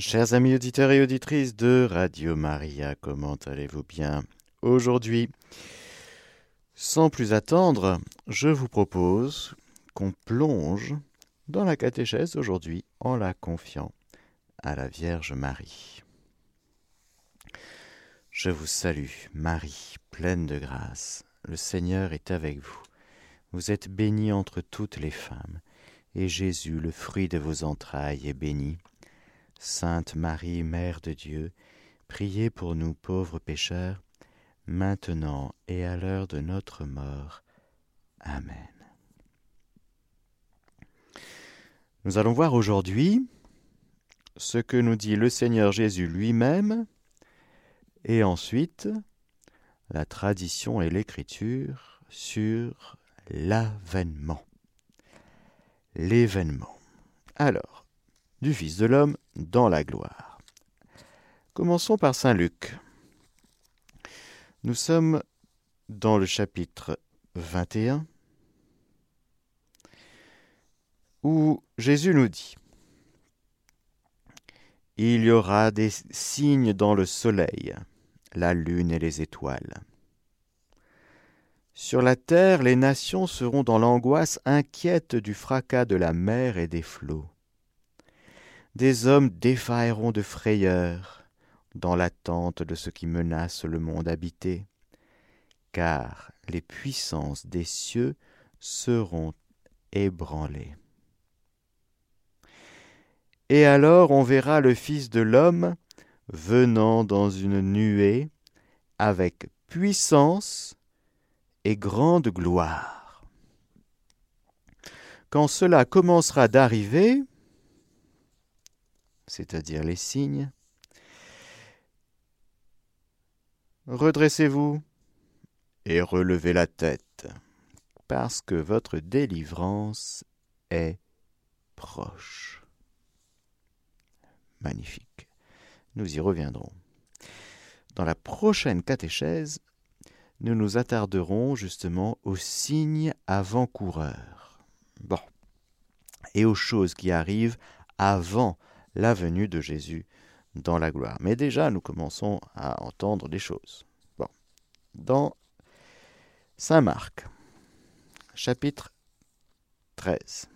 Chers amis auditeurs et auditrices de Radio Maria, comment allez-vous bien aujourd'hui? Sans plus attendre, je vous propose qu'on plonge dans la catéchèse aujourd'hui en la confiant à la Vierge Marie. Je vous salue, Marie, pleine de grâce. Le Seigneur est avec vous. Vous êtes bénie entre toutes les femmes, et Jésus, le fruit de vos entrailles, est béni. Sainte Marie, Mère de Dieu, priez pour nous pauvres pécheurs, maintenant et à l'heure de notre mort. Amen. Nous allons voir aujourd'hui ce que nous dit le Seigneur Jésus lui-même, et ensuite la tradition et l'écriture sur l'avènement. L'événement. Alors, du Fils de l'homme dans la gloire. Commençons par Saint Luc. Nous sommes dans le chapitre 21 où Jésus nous dit Il y aura des signes dans le soleil, la lune et les étoiles. Sur la terre, les nations seront dans l'angoisse inquiète du fracas de la mer et des flots des hommes défailleront de frayeur dans l'attente de ce qui menace le monde habité, car les puissances des cieux seront ébranlées. Et alors on verra le Fils de l'homme venant dans une nuée avec puissance et grande gloire. Quand cela commencera d'arriver, c'est-à-dire les signes. Redressez-vous et relevez la tête, parce que votre délivrance est proche. Magnifique. Nous y reviendrons. Dans la prochaine catéchèse, nous nous attarderons justement aux signes avant-coureurs. Bon. Et aux choses qui arrivent avant la venue de Jésus dans la gloire. Mais déjà, nous commençons à entendre des choses. Dans Saint Marc, chapitre 13.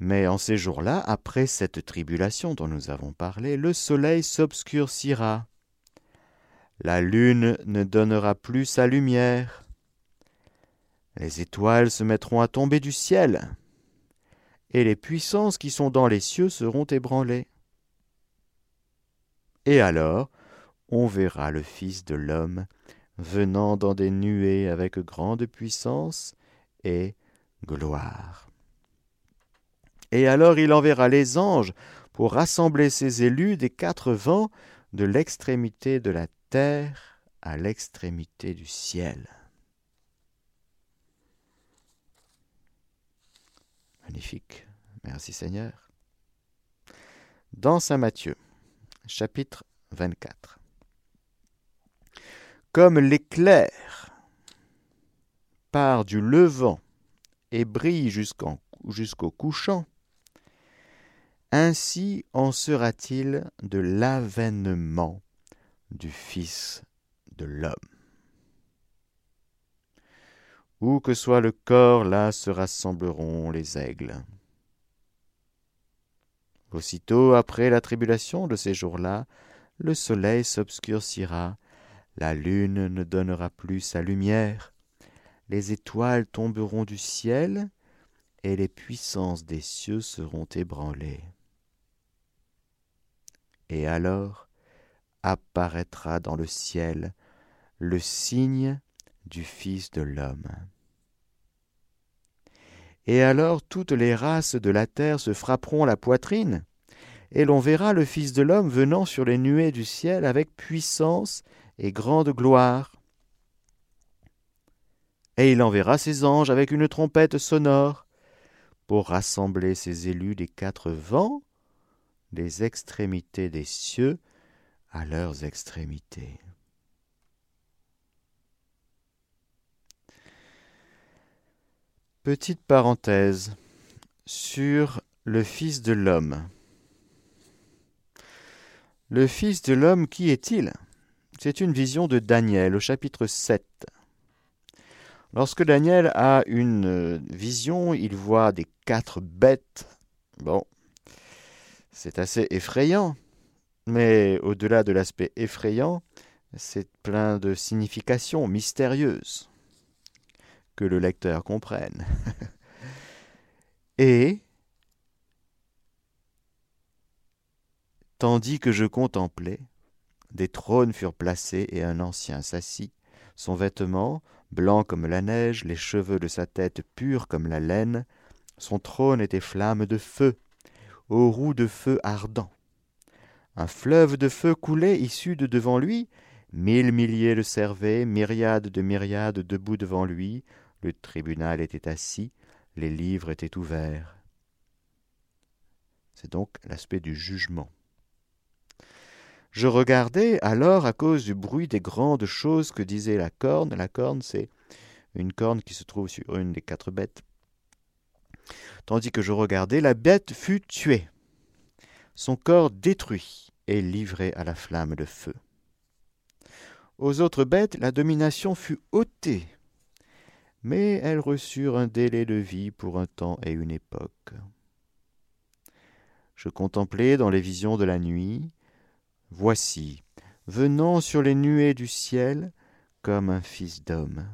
Mais en ces jours-là, après cette tribulation dont nous avons parlé, le soleil s'obscurcira, la lune ne donnera plus sa lumière, les étoiles se mettront à tomber du ciel, et les puissances qui sont dans les cieux seront ébranlées. Et alors on verra le Fils de l'homme venant dans des nuées avec grande puissance et gloire. Et alors il enverra les anges pour rassembler ses élus des quatre vents de l'extrémité de la terre à l'extrémité du ciel. Magnifique. Merci Seigneur. Dans Saint Matthieu, chapitre 24. Comme l'éclair part du levant et brille jusqu'au couchant, ainsi en sera-t-il de l'avènement du Fils de l'homme. Où que soit le corps, là se rassembleront les aigles. Aussitôt après la tribulation de ces jours-là, le soleil s'obscurcira, la lune ne donnera plus sa lumière, les étoiles tomberont du ciel, et les puissances des cieux seront ébranlées. Et alors apparaîtra dans le ciel le signe du Fils de l'homme. Et alors toutes les races de la terre se frapperont la poitrine, et l'on verra le Fils de l'homme venant sur les nuées du ciel avec puissance et grande gloire. Et il enverra ses anges avec une trompette sonore, pour rassembler ses élus des quatre vents, des extrémités des cieux à leurs extrémités. Petite parenthèse sur le Fils de l'homme. Le Fils de l'homme, qui est-il? C'est une vision de Daniel au chapitre 7. Lorsque Daniel a une vision, il voit des quatre bêtes. Bon, c'est assez effrayant, mais au-delà de l'aspect effrayant, c'est plein de significations mystérieuses que le lecteur comprenne. Et Tandis que je contemplais, des trônes furent placés et un ancien s'assit. Son vêtement, blanc comme la neige, les cheveux de sa tête purs comme la laine, son trône était flamme de feu, aux roues de feu ardent. Un fleuve de feu coulait issu de devant lui, mille milliers le servaient, myriades de myriades debout devant lui, le tribunal était assis, les livres étaient ouverts. C'est donc l'aspect du jugement. Je regardais alors à cause du bruit des grandes choses que disait la corne. La corne, c'est une corne qui se trouve sur une des quatre bêtes. Tandis que je regardais, la bête fut tuée, son corps détruit et livré à la flamme de feu. Aux autres bêtes, la domination fut ôtée, mais elles reçurent un délai de vie pour un temps et une époque. Je contemplais dans les visions de la nuit, Voici, venant sur les nuées du ciel comme un fils d'homme.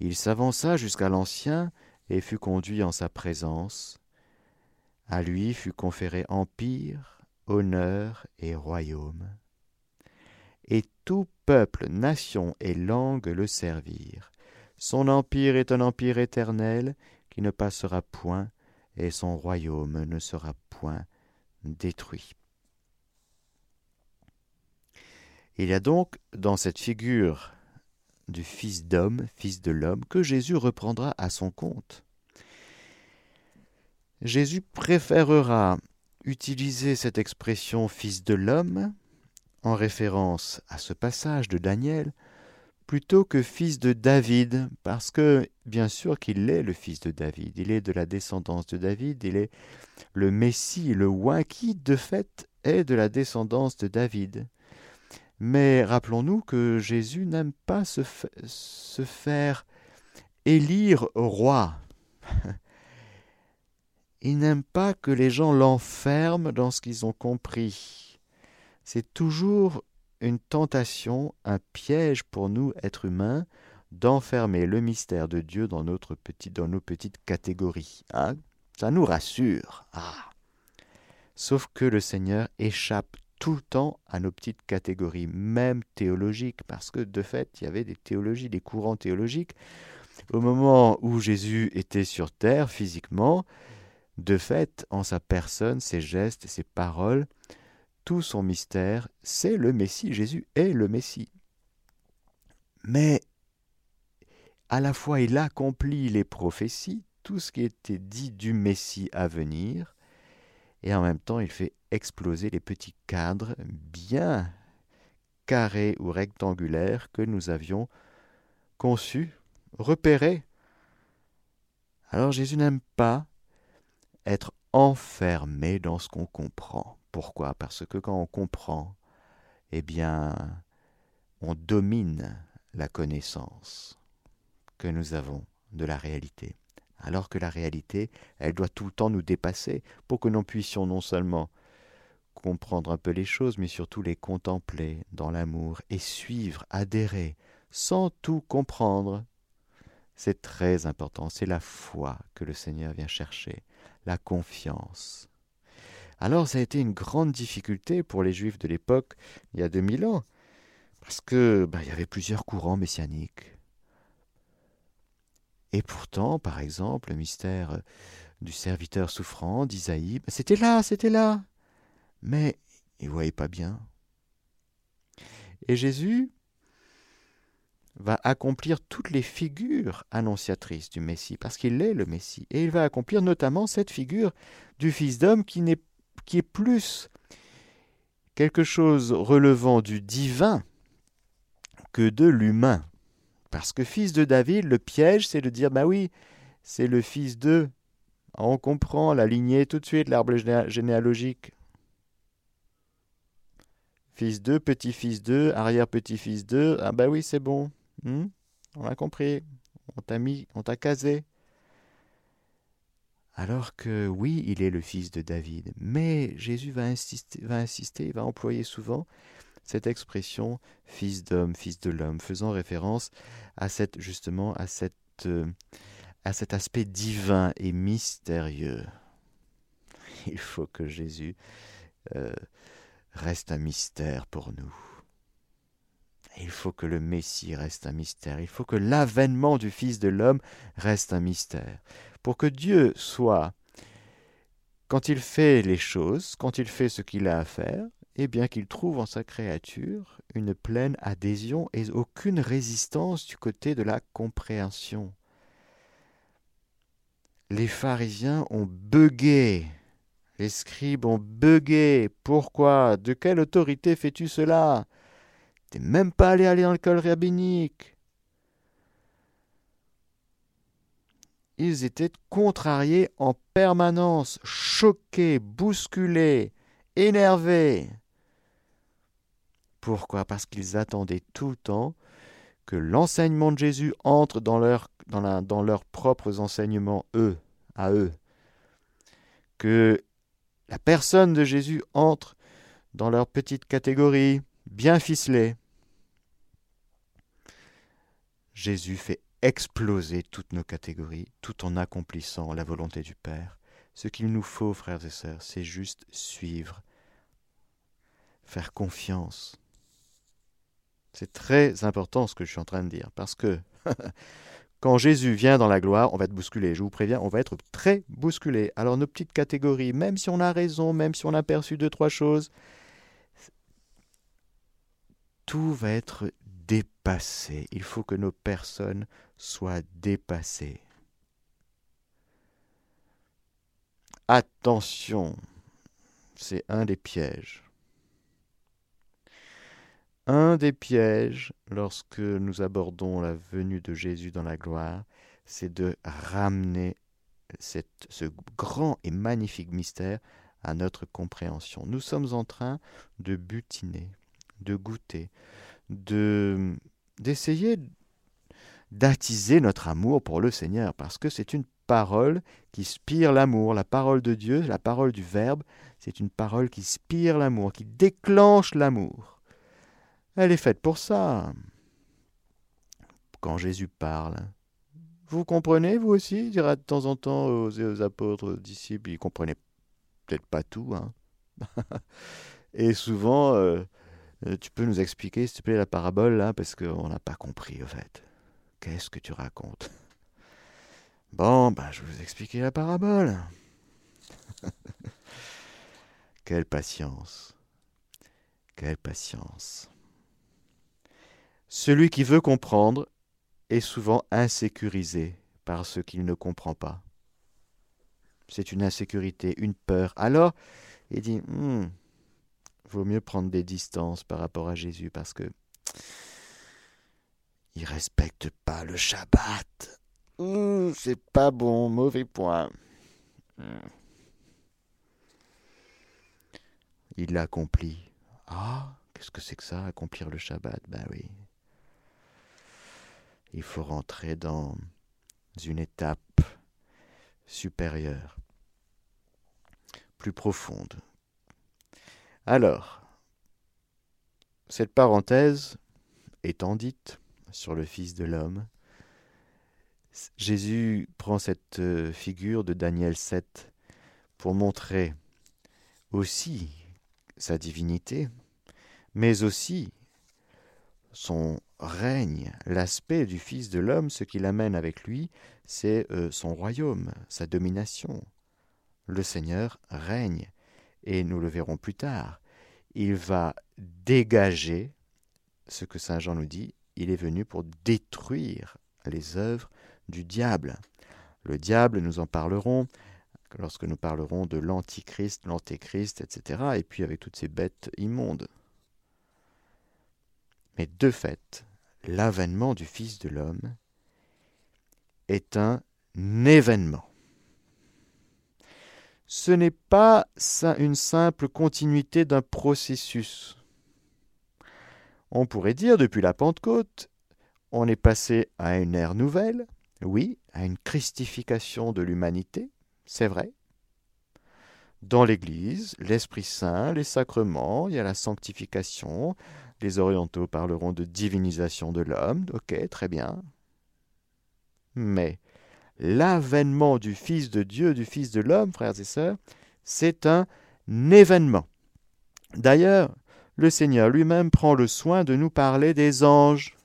Il s'avança jusqu'à l'ancien et fut conduit en sa présence. À lui fut conféré empire, honneur et royaume. Et tout peuple, nation et langue le servirent. Son empire est un empire éternel qui ne passera point, et son royaume ne sera point détruit. Il y a donc dans cette figure du Fils d'homme, Fils de l'homme, que Jésus reprendra à son compte. Jésus préférera utiliser cette expression Fils de l'homme en référence à ce passage de Daniel plutôt que fils de David, parce que bien sûr qu'il est le fils de David, il est de la descendance de David, il est le Messie, le oint qui de fait est de la descendance de David. Mais rappelons-nous que Jésus n'aime pas se, faire élire roi. Il n'aime pas que les gens l'enferment dans ce qu'ils ont compris. C'est toujours une tentation, un piège pour nous, êtres humains, d'enfermer le mystère de Dieu dans, notre dans nos petites catégories. Hein Ça nous rassure. Ah. Sauf que le Seigneur échappe tout le temps à nos petites catégories, même théologiques, parce que de fait, il y avait des théologies, des courants théologiques. Au moment où Jésus était sur terre physiquement, de fait, en sa personne, ses gestes, ses paroles, tout son mystère, c'est le Messie. Jésus est le Messie. Mais à la fois, il accomplit les prophéties, tout ce qui était dit du Messie à venir, et en même temps il fait exploser les petits cadres bien carrés ou rectangulaires que nous avions conçus, repérés. Alors Jésus n'aime pas être enfermé dans ce qu'on comprend. Pourquoi? Parce que quand on comprend, eh bien, on domine la connaissance que nous avons de la réalité alors que la réalité, elle doit tout le temps nous dépasser pour que nous puissions non seulement comprendre un peu les choses, mais surtout les contempler dans l'amour et suivre, adhérer, sans tout comprendre. C'est très important, c'est la foi que le Seigneur vient chercher, la confiance. Alors ça a été une grande difficulté pour les Juifs de l'époque, il y a 2000 ans, parce que bah, y avait plusieurs courants messianiques. Et pourtant, par exemple, le mystère du serviteur souffrant d'Isaïe, ben, c'était là, c'était là. Mais il ne voyait pas bien. Et Jésus va accomplir toutes les figures annonciatrices du Messie, parce qu'il est le Messie. Et il va accomplir notamment cette figure du Fils d'homme qui, qui est plus quelque chose relevant du divin que de l'humain. Parce que fils de David, le piège, c'est de dire, bah oui, c'est le fils de. On comprend la lignée tout de suite, l'arbre généalogique. Fils 2, petit-fils 2, arrière-petit-fils 2. Ah bah oui, c'est bon. Hmm? on a compris. On t'a mis, on t'a casé. Alors que oui, il est le fils de David, mais Jésus va insister, va va employer souvent cette expression fils d'homme, fils de l'homme, faisant référence à cette justement à cette euh, à cet aspect divin et mystérieux. Il faut que Jésus euh, reste un mystère pour nous. Il faut que le Messie reste un mystère. Il faut que l'avènement du Fils de l'homme reste un mystère. Pour que Dieu soit, quand il fait les choses, quand il fait ce qu'il a à faire, eh bien qu'il trouve en sa créature une pleine adhésion et aucune résistance du côté de la compréhension. Les pharisiens ont bugué, les scribes ont bugué. Pourquoi? De quelle autorité fais-tu cela? T'es même pas allé aller dans l'école rabbinique. Ils étaient contrariés en permanence, choqués, bousculés, énervés. Pourquoi? Parce qu'ils attendaient tout le temps que l'enseignement de Jésus entre dans, leur, leurs propres enseignements, eux, à eux. Que la personne de Jésus entre dans leur petite catégorie, bien ficelée. Jésus fait exploser toutes nos catégories tout en accomplissant la volonté du Père. Ce qu'il nous faut, frères et sœurs, c'est juste suivre, faire confiance, c'est très important ce que je suis en train de dire, parce que quand Jésus vient dans la gloire, on va être bousculé. Je vous préviens, on va être très bousculé. Alors nos petites catégories, même si on a raison, même si on a perçu deux, trois choses, tout va être Il faut que nos personnes soient dépassées. Attention, c'est un des pièges. Un des pièges lorsque nous abordons la venue de Jésus dans la gloire, c'est de ramener ce grand et magnifique mystère à notre compréhension. Nous sommes en train de butiner, de goûter, de d'essayer d'attiser notre amour pour le Seigneur, parce que c'est une parole qui spire l'amour. La parole de Dieu, la parole du Verbe, c'est une parole qui spire l'amour, qui déclenche l'amour. Elle est faite pour ça. Quand Jésus parle, vous comprenez, vous aussi dira de temps en temps aux, apôtres, aux disciples, ils comprenaient peut-être pas tout. Hein Et souvent, euh, euh, tu peux nous expliquer, s'il te plaît, la parabole, là, parce qu'on n'a pas compris, au fait. Qu'est-ce que tu racontes? Bon, ben, je vais vous expliquer la parabole. Quelle patience. Quelle patience. Celui qui veut comprendre est souvent insécurisé par ce qu'il ne comprend pas. C'est une insécurité, une peur. Alors, il dit, hmm, vaut mieux prendre des distances par rapport à Jésus parce que il respecte pas le Shabbat. C'est pas bon, mauvais point. Il l'accomplit. Ah, qu'est-ce que c'est que ça, accomplir le Shabbat? Ben oui, il faut rentrer dans une étape supérieure, plus profonde. Alors, cette parenthèse étant dite sur le Fils de l'homme, Jésus prend cette euh, figure de Daniel 7 pour montrer aussi sa divinité, mais aussi son règne, l'aspect du Fils de l'homme, ce qu'il amène avec lui, c'est euh, son royaume, sa domination. Le Seigneur règne, et nous le verrons plus tard. Il va dégager ce que Saint Jean nous dit, il est venu pour détruire les œuvres du diable. Le diable, nous en parlerons lorsque nous parlerons de l'antichrist, l'antéchrist, etc., et puis avec toutes ces bêtes immondes. Mais de fait, l'avènement du Fils de l'homme est un événement. Ce n'est pas une simple continuité d'un processus. On pourrait dire, depuis la Pentecôte, on est passé à une ère nouvelle, oui, à une christification de l'humanité, c'est vrai. Dans l'Église, l'Esprit Saint, les sacrements, il y a la sanctification, les orientaux parleront de divinisation de l'homme, ok, très bien. Mais l'avènement du Fils de Dieu, du Fils de l'homme, frères et sœurs, c'est un événement. D'ailleurs, le Seigneur lui-même prend le soin de nous parler des anges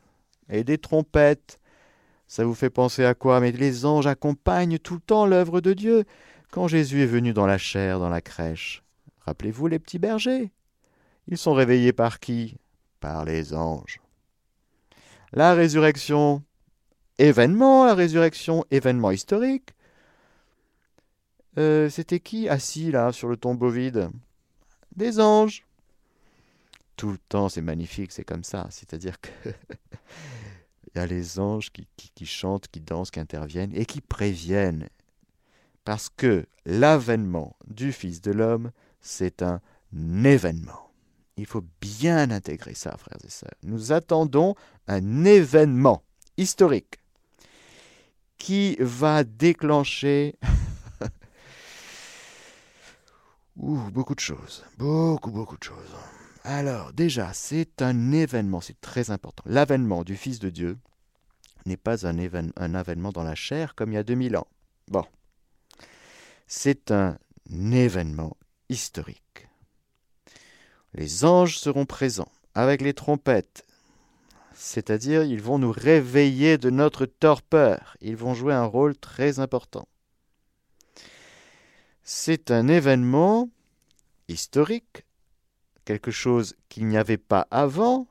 et des trompettes. Ça vous fait penser à quoi? Mais les anges accompagnent tout le temps l'œuvre de Dieu. Quand Jésus est venu dans la chair, dans la crèche, rappelez-vous les petits bergers? Ils sont réveillés par qui? Par les anges. La résurrection, événement, la résurrection, événement historique. Euh, c'était qui assis là sur le tombeau vide? Des anges. Tout le temps, c'est magnifique, c'est comme ça. C'est-à-dire que il y a les anges qui, qui chantent, qui dansent, qui interviennent et qui préviennent. Parce que l'avènement du Fils de l'homme, c'est un événement. Il faut bien intégrer ça, frères et sœurs. Nous attendons un événement historique qui va déclencher beaucoup de choses. Beaucoup, beaucoup de choses. Alors, déjà, c'est un événement, c'est très important. L'avènement du Fils de Dieu n'est pas un, un avènement dans la chair comme il y a 2000 ans. Bon. C'est un événement historique. Les anges seront présents avec les trompettes, c'est-à-dire ils vont nous réveiller de notre torpeur, ils vont jouer un rôle très important. C'est un événement historique, quelque chose qu'il n'y avait pas avant,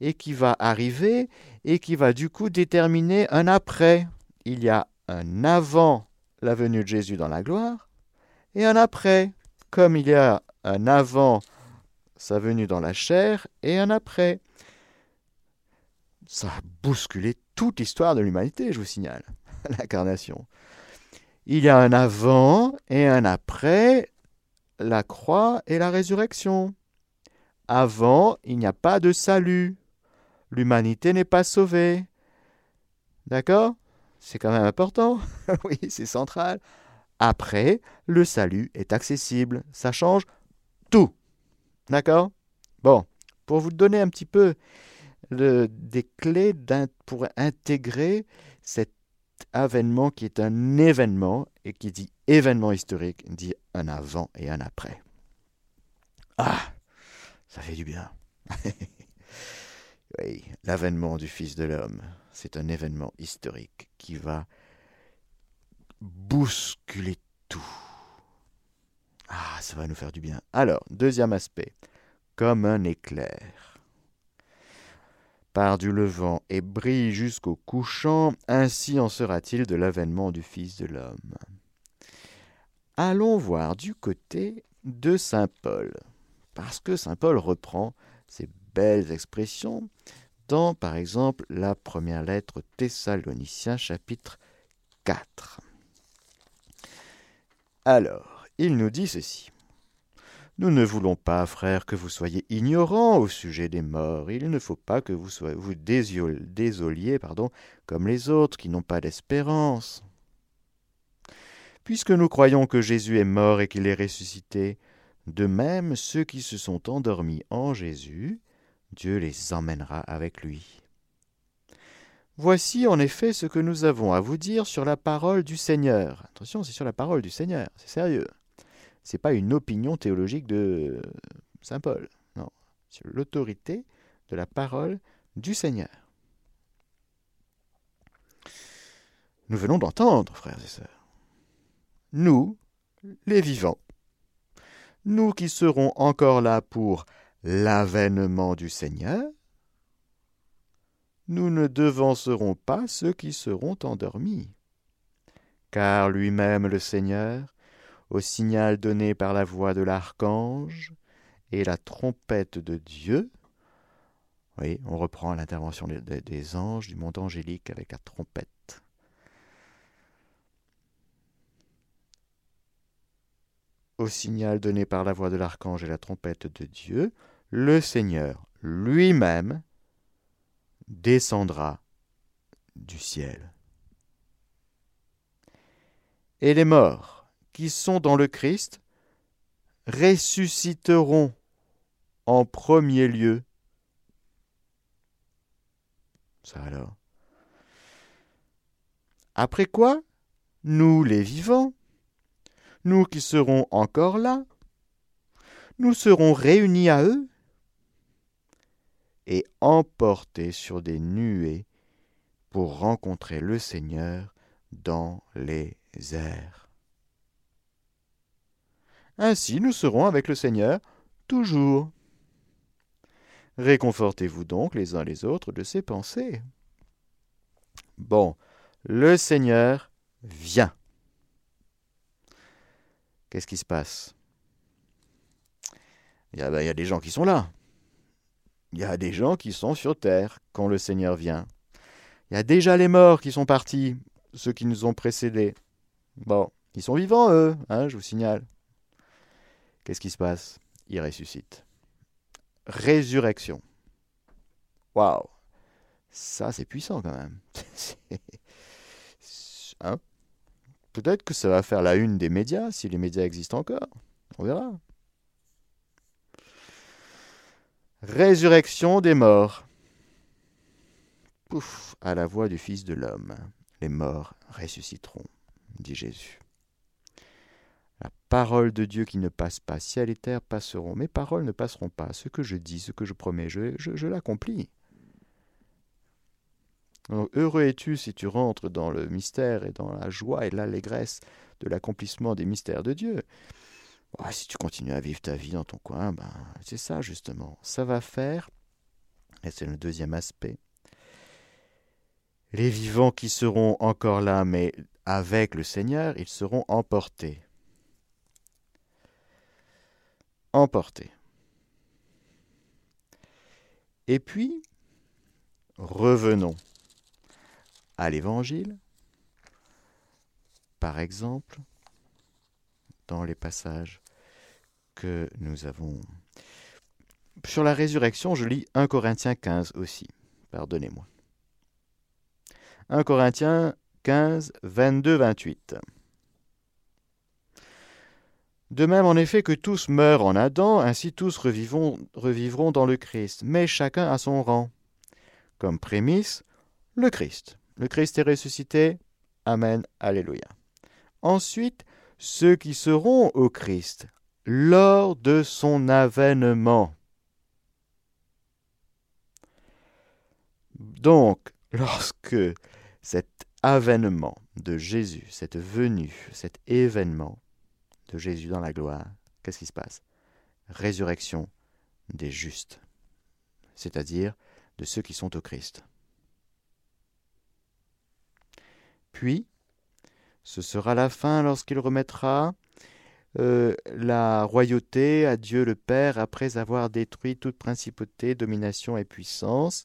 et qui va arriver, et qui va du coup déterminer un après. Il y a un avant la venue de Jésus dans la gloire, et un après, comme il y a un avant sa venue dans la chair, et un après ça a bousculé toute l'histoire de l'humanité, je vous signale, l'incarnation. Il y a un avant et un après la croix et la résurrection. Avant, il n'y a pas de salut. L'humanité n'est pas sauvée. D'accord? C'est quand même important. oui, c'est central. Après, le salut est accessible. Ça change tout. D'accord? Bon, pour vous donner un petit peu des clés pour intégrer cet avènement qui est un événement et qui dit événement historique, dit un avant et un après. Ah, ça fait du bien. oui, l'avènement du Fils de l'homme, c'est un événement historique qui va bousculer tout. Ah, ça va nous faire du bien. Alors, deuxième aspect, comme un éclair du levant et brille jusqu'au couchant, ainsi en sera-t-il de l'avènement du Fils de l'homme. Allons voir du côté de Saint Paul, parce que Saint Paul reprend ces belles expressions dans, par exemple, la première lettre Thessaloniciens chapitre 4. Alors, il nous dit ceci. Nous ne voulons pas, frères, que vous soyez ignorants au sujet des morts. Il ne faut pas que vous soyez vous désoliez pardon, comme les autres qui n'ont pas d'espérance. Puisque nous croyons que Jésus est mort et qu'il est ressuscité, de même ceux qui se sont endormis en Jésus, Dieu les emmènera avec lui. Voici en effet ce que nous avons à vous dire sur la parole du Seigneur. Attention, c'est sur la parole du Seigneur, c'est sérieux n'est pas une opinion théologique de Saint Paul. Non, c'est l'autorité de la parole du Seigneur. Nous venons d'entendre, frères et sœurs. Nous, les vivants, nous qui serons encore là pour l'avènement du Seigneur, nous ne devancerons pas ceux qui seront endormis. Car lui-même le Seigneur au signal donné par la voix de l'archange et la trompette de Dieu. Oui, on reprend l'intervention des, anges du monde angélique avec la trompette. au signal donné par la voix de l'archange et la trompette de Dieu, le Seigneur lui-même descendra du ciel. Et les morts qui sont dans le Christ ressusciteront en premier lieu. Ça alors. Après quoi, nous les vivants, nous qui serons encore là, nous serons réunis à eux et emportés sur des nuées pour rencontrer le Seigneur dans les airs. Ainsi nous serons avec le Seigneur toujours. Réconfortez-vous donc les uns les autres de ces pensées. Bon, le Seigneur vient. Qu'est-ce qui se passe? Il y, a, ben, il y a des gens qui sont là. Il y a des gens qui sont sur terre quand le Seigneur vient. Il y a déjà les morts qui sont partis, ceux qui nous ont précédés. Bon, ils sont vivants, eux, hein, je vous signale. Qu'est-ce qui se passe? Ils ressuscitent. Résurrection. Waouh Ça, c'est puissant quand même. hein? Peut-être que ça va faire la une des médias, si les médias existent encore. On verra. Résurrection des morts. Pouf, à la voix du Fils de l'homme, les morts ressusciteront, dit Jésus. La parole de Dieu qui ne passe pas, ciel et terre passeront, mes paroles ne passeront pas. Ce que je dis, ce que je promets, je, l'accomplis. heureux es-tu si tu rentres dans le mystère et dans la joie et l'allégresse de l'accomplissement des mystères de Dieu. si tu continues à vivre ta vie dans ton coin, ben, c'est ça justement. Ça va faire, et c'est le deuxième aspect, les vivants qui seront encore là, mais avec le Seigneur, ils seront emportés Et puis, revenons à l'Évangile, par exemple, dans les passages que nous avons. Sur la résurrection, je lis 1 Corinthiens 15 aussi, pardonnez-moi. 1 Corinthiens 15, 22, 28. De même en effet que tous meurent en Adam, ainsi tous revivront dans le Christ, mais chacun à son rang. Comme prémisse, le Christ. Le Christ est ressuscité. Amen. Alléluia. Ensuite, ceux qui seront au Christ lors de son avènement. Donc, lorsque cet avènement de Jésus, cette venue, cet événement de Jésus dans la gloire, qu'est-ce qui se passe? Résurrection des justes, c'est-à-dire de ceux qui sont au Christ. Puis, ce sera la fin lorsqu'il remettra euh, la royauté à Dieu le Père après avoir détruit toute principauté, domination et puissance,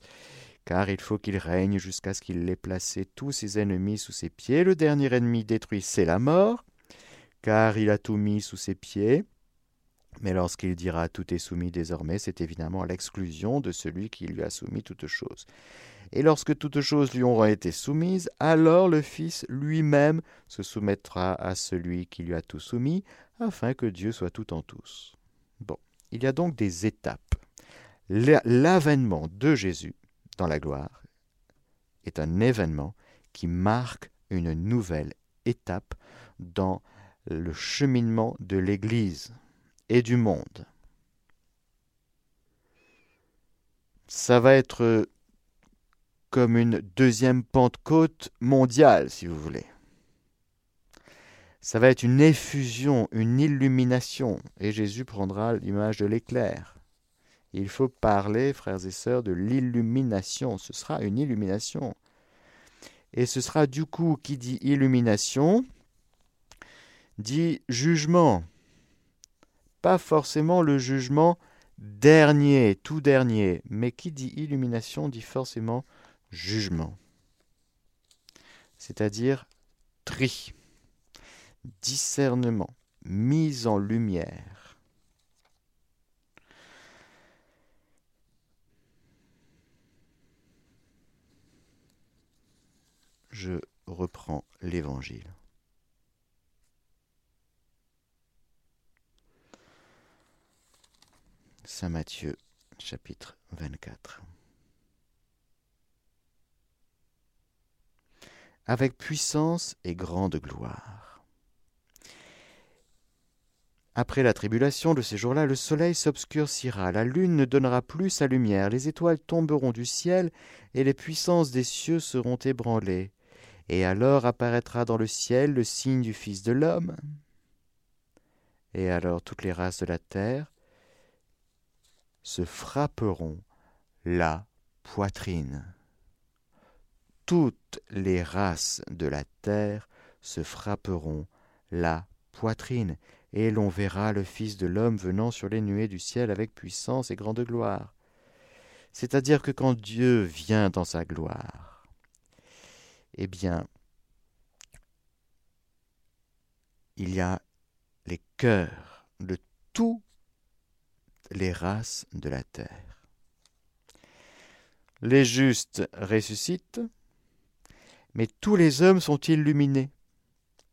car il faut qu'il règne jusqu'à ce qu'il ait placé tous ses ennemis sous ses pieds. Le dernier ennemi détruit, c'est la mort car il a tout mis sous ses pieds. Mais lorsqu'il dira tout est soumis désormais, c'est évidemment l'exclusion de celui qui lui a soumis toutes choses. Et lorsque toutes choses lui auront été soumises, alors le Fils lui-même se soumettra à celui qui lui a tout soumis, afin que Dieu soit tout en tous. Bon, il y a donc des étapes. L'avènement de Jésus dans la gloire est un événement qui marque une nouvelle étape dans le cheminement de l'Église et du monde. Ça va être comme une deuxième Pentecôte mondiale, si vous voulez. Ça va être une effusion, une illumination, et Jésus prendra l'image de l'éclair. Il faut parler, frères et sœurs, de l'illumination. Ce sera une illumination. Et ce sera du coup, qui dit illumination, dit jugement. Pas forcément le jugement dernier, tout dernier, mais qui dit illumination dit forcément jugement. C'est-à-dire tri, discernement, mis en lumière. Je reprends l'Évangile. Saint Matthieu chapitre 24. Avec puissance et grande gloire. Après la tribulation de ces jours-là, le soleil s'obscurcira, la lune ne donnera plus sa lumière, les étoiles tomberont du ciel, et les puissances des cieux seront ébranlées. Et alors apparaîtra dans le ciel le signe du Fils de l'homme. Et alors toutes les races de la terre se frapperont la poitrine. Toutes les races de la terre se frapperont la poitrine, et l'on verra le Fils de l'homme venant sur les nuées du ciel avec puissance et grande gloire. C'est-à-dire que quand Dieu vient dans sa gloire, eh bien, il y a les cœurs de tous les races de la terre. Les justes ressuscitent, mais tous les hommes sont illuminés.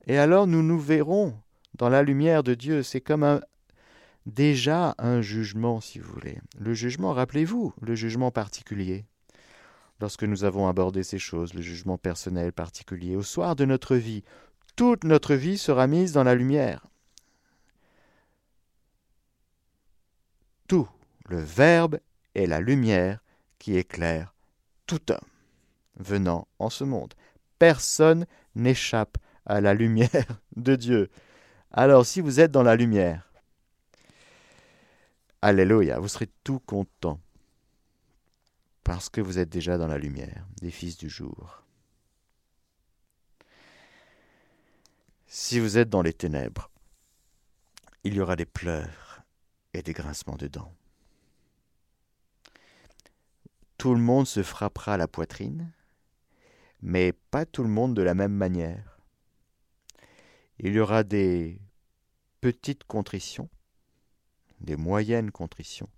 Et alors nous nous verrons dans la lumière de Dieu. C'est comme déjà un jugement, si vous voulez. Le jugement, rappelez-vous, le jugement particulier. Lorsque nous avons abordé ces choses, le jugement personnel particulier, au soir de notre vie, toute notre vie sera mise dans la lumière. Tout. Le Verbe est la lumière qui éclaire tout homme venant en ce monde. Personne n'échappe à la lumière de Dieu. Alors si vous êtes dans la lumière, Alléluia, vous serez tout content parce que vous êtes déjà dans la lumière des fils du jour. Si vous êtes dans les ténèbres, il y aura des pleurs et des grincements de dents. Tout le monde se frappera la poitrine, mais pas tout le monde de la même manière. Il y aura des petites contritions, des moyennes contritions,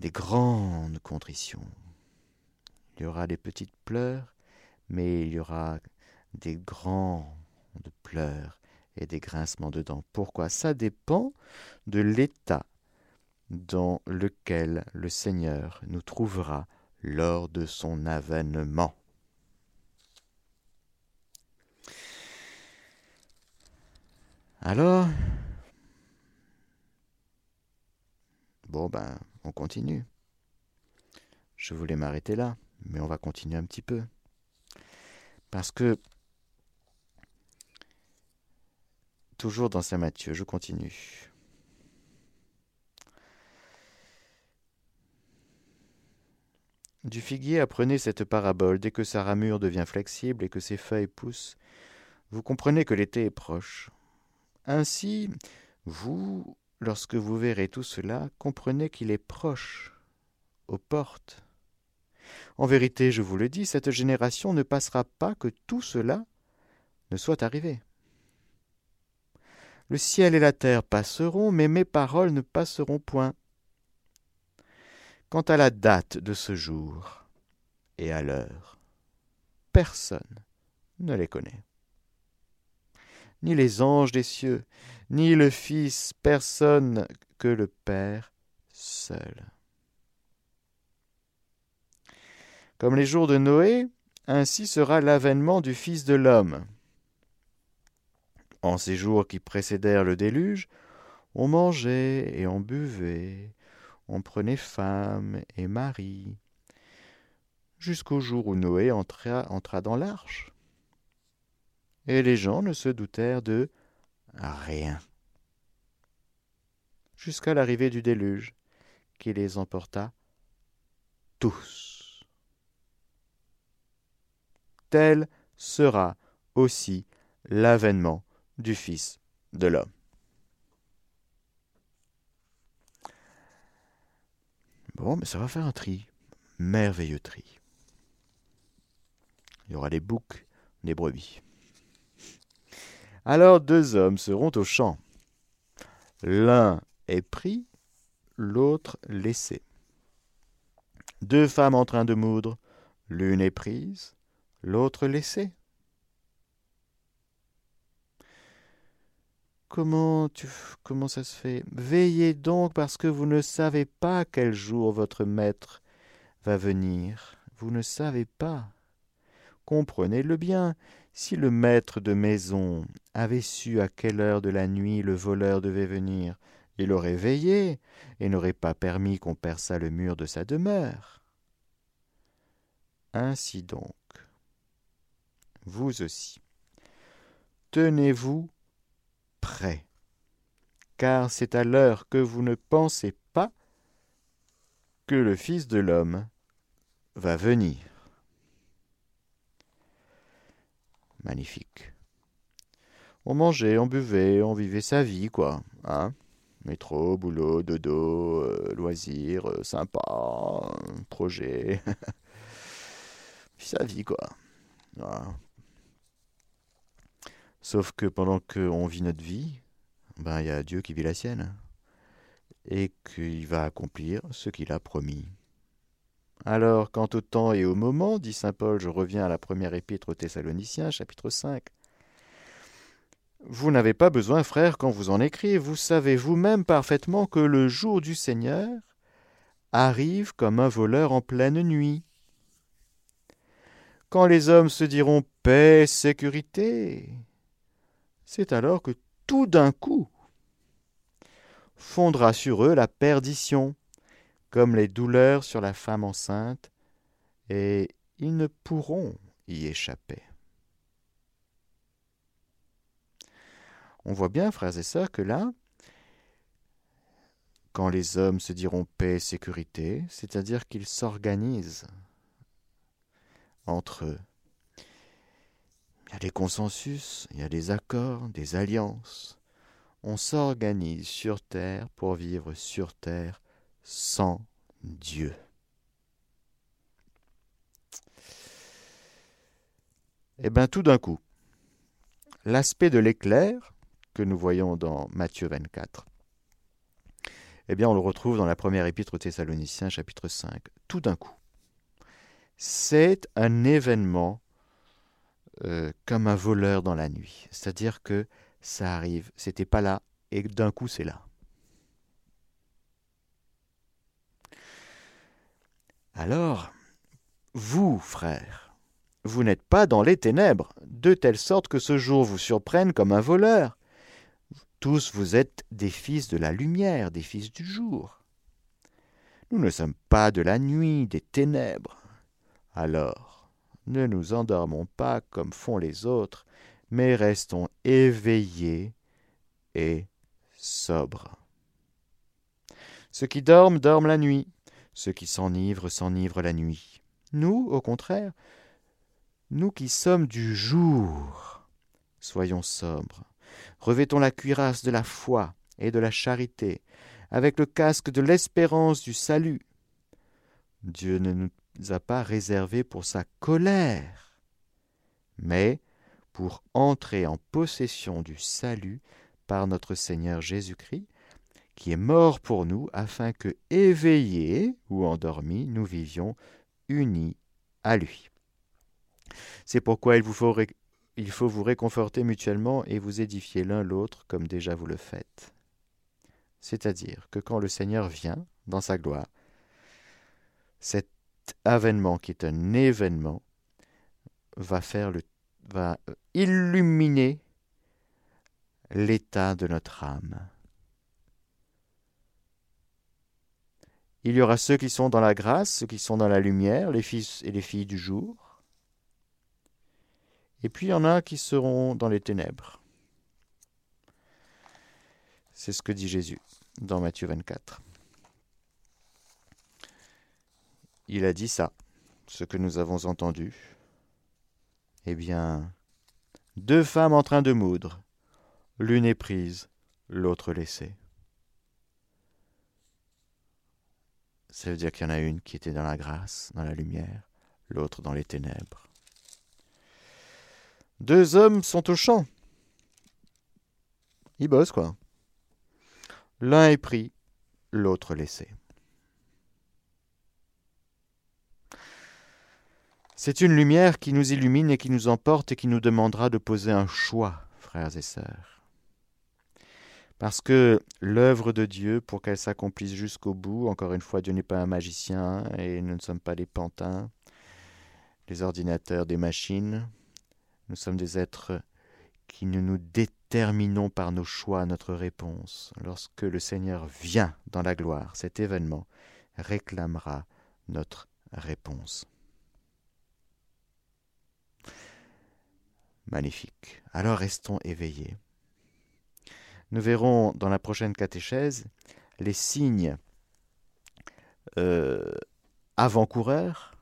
des grandes contritions. Il y aura des petites pleurs, mais il y aura des grandes pleurs et des grincements de dents. Pourquoi? Ça dépend de l'état dans lequel le Seigneur nous trouvera lors de son avènement. Alors, bon ben, on continue. Je voulais m'arrêter là, mais on va continuer un petit peu. Parce que Toujours dans Saint Matthieu, je continue. Du figuier apprenez cette parabole, dès que sa ramure devient flexible et que ses feuilles poussent, vous comprenez que l'été est proche. Ainsi, vous, lorsque vous verrez tout cela, comprenez qu'il est proche, aux portes. En vérité, je vous le dis, cette génération ne passera pas que tout cela ne soit arrivé. Le ciel et la terre passeront, mais mes paroles ne passeront point. Quant à la date de ce jour et à l'heure, personne ne les connaît. Ni les anges des cieux, ni le Fils, personne que le Père seul. Comme les jours de Noé, ainsi sera l'avènement du Fils de l'homme. En ces jours qui précédèrent le déluge, on mangeait et on buvait, on prenait femme et mari, jusqu'au jour où Noé entra, dans l'arche. Et les gens ne se doutèrent de rien, jusqu'à l'arrivée du déluge, qui les emporta tous. Tel sera aussi l'avènement du Fils de l'homme. Bon, mais ça va faire un tri, merveilleux tri. Il y aura des boucs, des brebis. Alors deux hommes seront au champ. L'un est pris, l'autre laissé. Deux femmes en train de moudre, l'une est prise, l'autre laissée. Comment, ça se fait? Veillez donc parce que vous ne savez pas quel jour votre maître va venir. Vous ne savez pas. Comprenez-le bien. Si le maître de maison avait su à quelle heure de la nuit le voleur devait venir, il aurait veillé et n'aurait pas permis qu'on perçât le mur de sa demeure. Ainsi donc, vous aussi, tenez-vous prêt, car c'est à l'heure que vous ne pensez pas que le Fils de l'homme va venir. Magnifique. On mangeait, on buvait, on vivait sa vie, quoi. Hein Métro, boulot, dodo, euh, loisirs, euh, sympa, projet. sa vie, quoi. Sauf que pendant qu'on vit notre vie, ben il y a Dieu qui vit la sienne. Et qu'il va accomplir ce qu'il a promis. Alors, quant au temps et au moment, dit saint Paul, je reviens à la première épître aux Thessaloniciens, chapitre 5. Vous n'avez pas besoin, frère, quand vous en écrivez, vous savez vous-même parfaitement que le jour du Seigneur arrive comme un voleur en pleine nuit. Quand les hommes se diront paix, sécurité, c'est alors que tout d'un coup fondra sur eux la perdition, comme les douleurs sur la femme enceinte, et ils ne pourront y échapper. On voit bien, frères et sœurs, que là, quand les hommes se diront paix et sécurité, c'est-à-dire qu'ils s'organisent entre eux, il y a des consensus, il y a des accords, des alliances. On s'organise sur terre pour vivre sur terre sans Dieu. Eh bien tout d'un coup, l'aspect de l'éclair que nous voyons dans Matthieu 24, eh bien on le retrouve dans la première épître aux Thessaloniciens chapitre 5. Tout d'un coup, c'est un événement euh, comme un voleur dans la nuit. C'est-à-dire que ça arrive, c'était pas là, et d'un coup c'est là. Alors, vous, frères, vous n'êtes pas dans les ténèbres, de telle sorte que ce jour vous surprenne comme un voleur. Tous vous êtes des fils de la lumière, des fils du jour. Nous ne sommes pas de la nuit, des ténèbres. Alors, ne nous endormons pas comme font les autres, mais restons éveillés et sobres. Ceux qui dorment dorment la nuit, ceux qui s'enivrent s'enivrent la nuit. Nous, au contraire, nous qui sommes du jour, soyons sobres, revêtons la cuirasse de la foi et de la charité, avec le casque de l'espérance du salut. Dieu ne nous a pas réservé pour sa colère, mais pour entrer en possession du salut par notre Seigneur Jésus-Christ, qui est mort pour nous, afin que, éveillés ou endormis, nous vivions unis à lui. C'est pourquoi il, faut, il faut vous réconforter mutuellement et vous édifier l'un l'autre comme déjà vous le faites. C'est-à-dire que quand le Seigneur vient dans sa gloire, cet avènement, qui est un événement, va faire le va illuminer l'état de notre âme. Il y aura ceux qui sont dans la grâce, ceux qui sont dans la lumière, les fils et les filles du jour. Et puis il y en a qui seront dans les ténèbres. C'est ce que dit Jésus dans Matthieu 24. Il a dit ça, ce que nous avons entendu. Eh bien, deux femmes en train de moudre, l'une est prise, l'autre laissée. Ça veut dire qu'il y en a une qui était dans la grâce, dans la lumière, l'autre dans les ténèbres. Deux hommes sont au champ. Ils bossent, quoi. L'un est pris, l'autre laissé. C'est une lumière qui nous illumine et qui nous emporte et qui nous demandera de poser un choix, frères et sœurs. Parce que l'œuvre de Dieu, pour qu'elle s'accomplisse jusqu'au bout, encore une fois, Dieu n'est pas un magicien et nous ne sommes pas des pantins, des ordinateurs, des machines. Nous sommes des êtres qui ne nous déterminons par nos choix notre réponse. Lorsque le Seigneur vient dans la gloire, cet événement réclamera notre réponse. Magnifique. Alors restons éveillés. Nous verrons dans la prochaine catéchèse les signes euh, avant-coureurs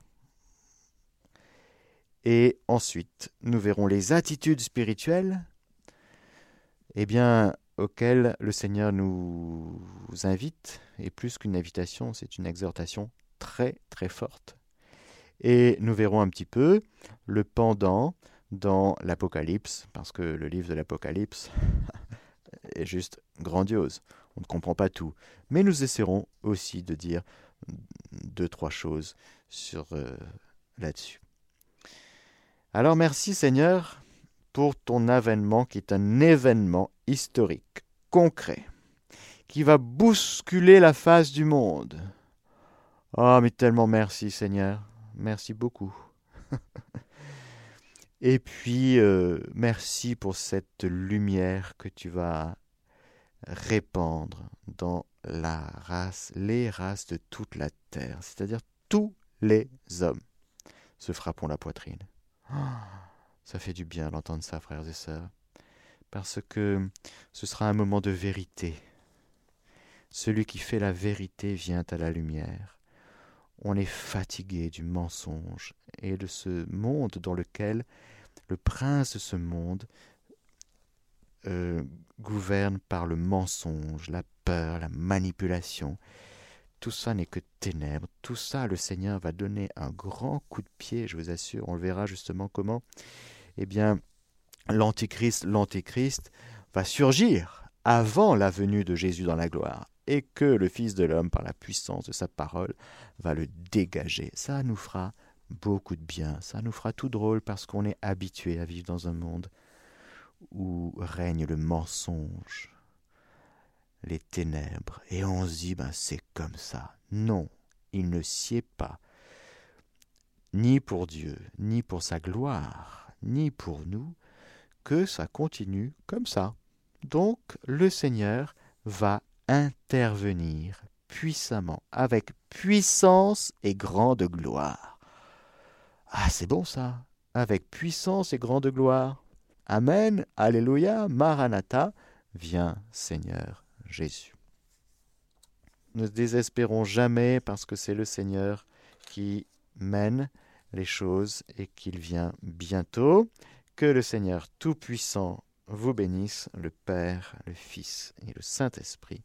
et ensuite nous verrons les attitudes spirituelles eh bien, auxquelles le Seigneur nous invite, et plus qu'une invitation, c'est une exhortation très très forte. Et nous verrons un petit peu le pendant dans l'Apocalypse, parce que le livre de l'Apocalypse est juste grandiose. On ne comprend pas tout. Mais nous essaierons aussi de dire deux, trois choses euh, là-dessus. Alors merci Seigneur pour ton avènement qui est un événement historique, concret, qui va bousculer la face du monde. Ah, oh, mais tellement merci Seigneur. Merci beaucoup. Et puis, euh, merci pour cette lumière que tu vas répandre dans la race, les races de toute la terre, c'est-à-dire tous les hommes se frapperont la poitrine. ça fait du bien d'entendre ça, frères et sœurs, parce que ce sera un moment de vérité. Celui qui fait la vérité vient à la lumière. On est fatigué du mensonge et de ce monde dans lequel le prince de ce monde euh, gouverne par le mensonge, la peur, la manipulation. Tout ça n'est que ténèbres. Tout ça, le Seigneur va donner un grand coup de pied, je vous assure. On le verra justement comment. Eh bien, l'Antichrist, l'Antéchrist va surgir avant la venue de Jésus dans la gloire et que le Fils de l'homme, par la puissance de sa parole, va le dégager. Ça nous fera beaucoup de bien. Ça nous fera tout drôle parce qu'on est habitué à vivre dans un monde où règne le mensonge, les ténèbres. Et on se dit, ben c'est comme ça. Non, il ne sied pas, ni pour Dieu, ni pour sa gloire, ni pour nous, que ça continue comme ça. Donc le Seigneur va intervenir puissamment, avec puissance et grande gloire. Ah, c'est bon ça, avec puissance et grande gloire. Amen, Alléluia, Maranatha, viens Seigneur Jésus. Ne désespérons jamais parce que c'est le Seigneur qui mène les choses et qu'il vient bientôt. Que le Seigneur Tout-Puissant vous bénisse, le Père, le Fils et le Saint-Esprit.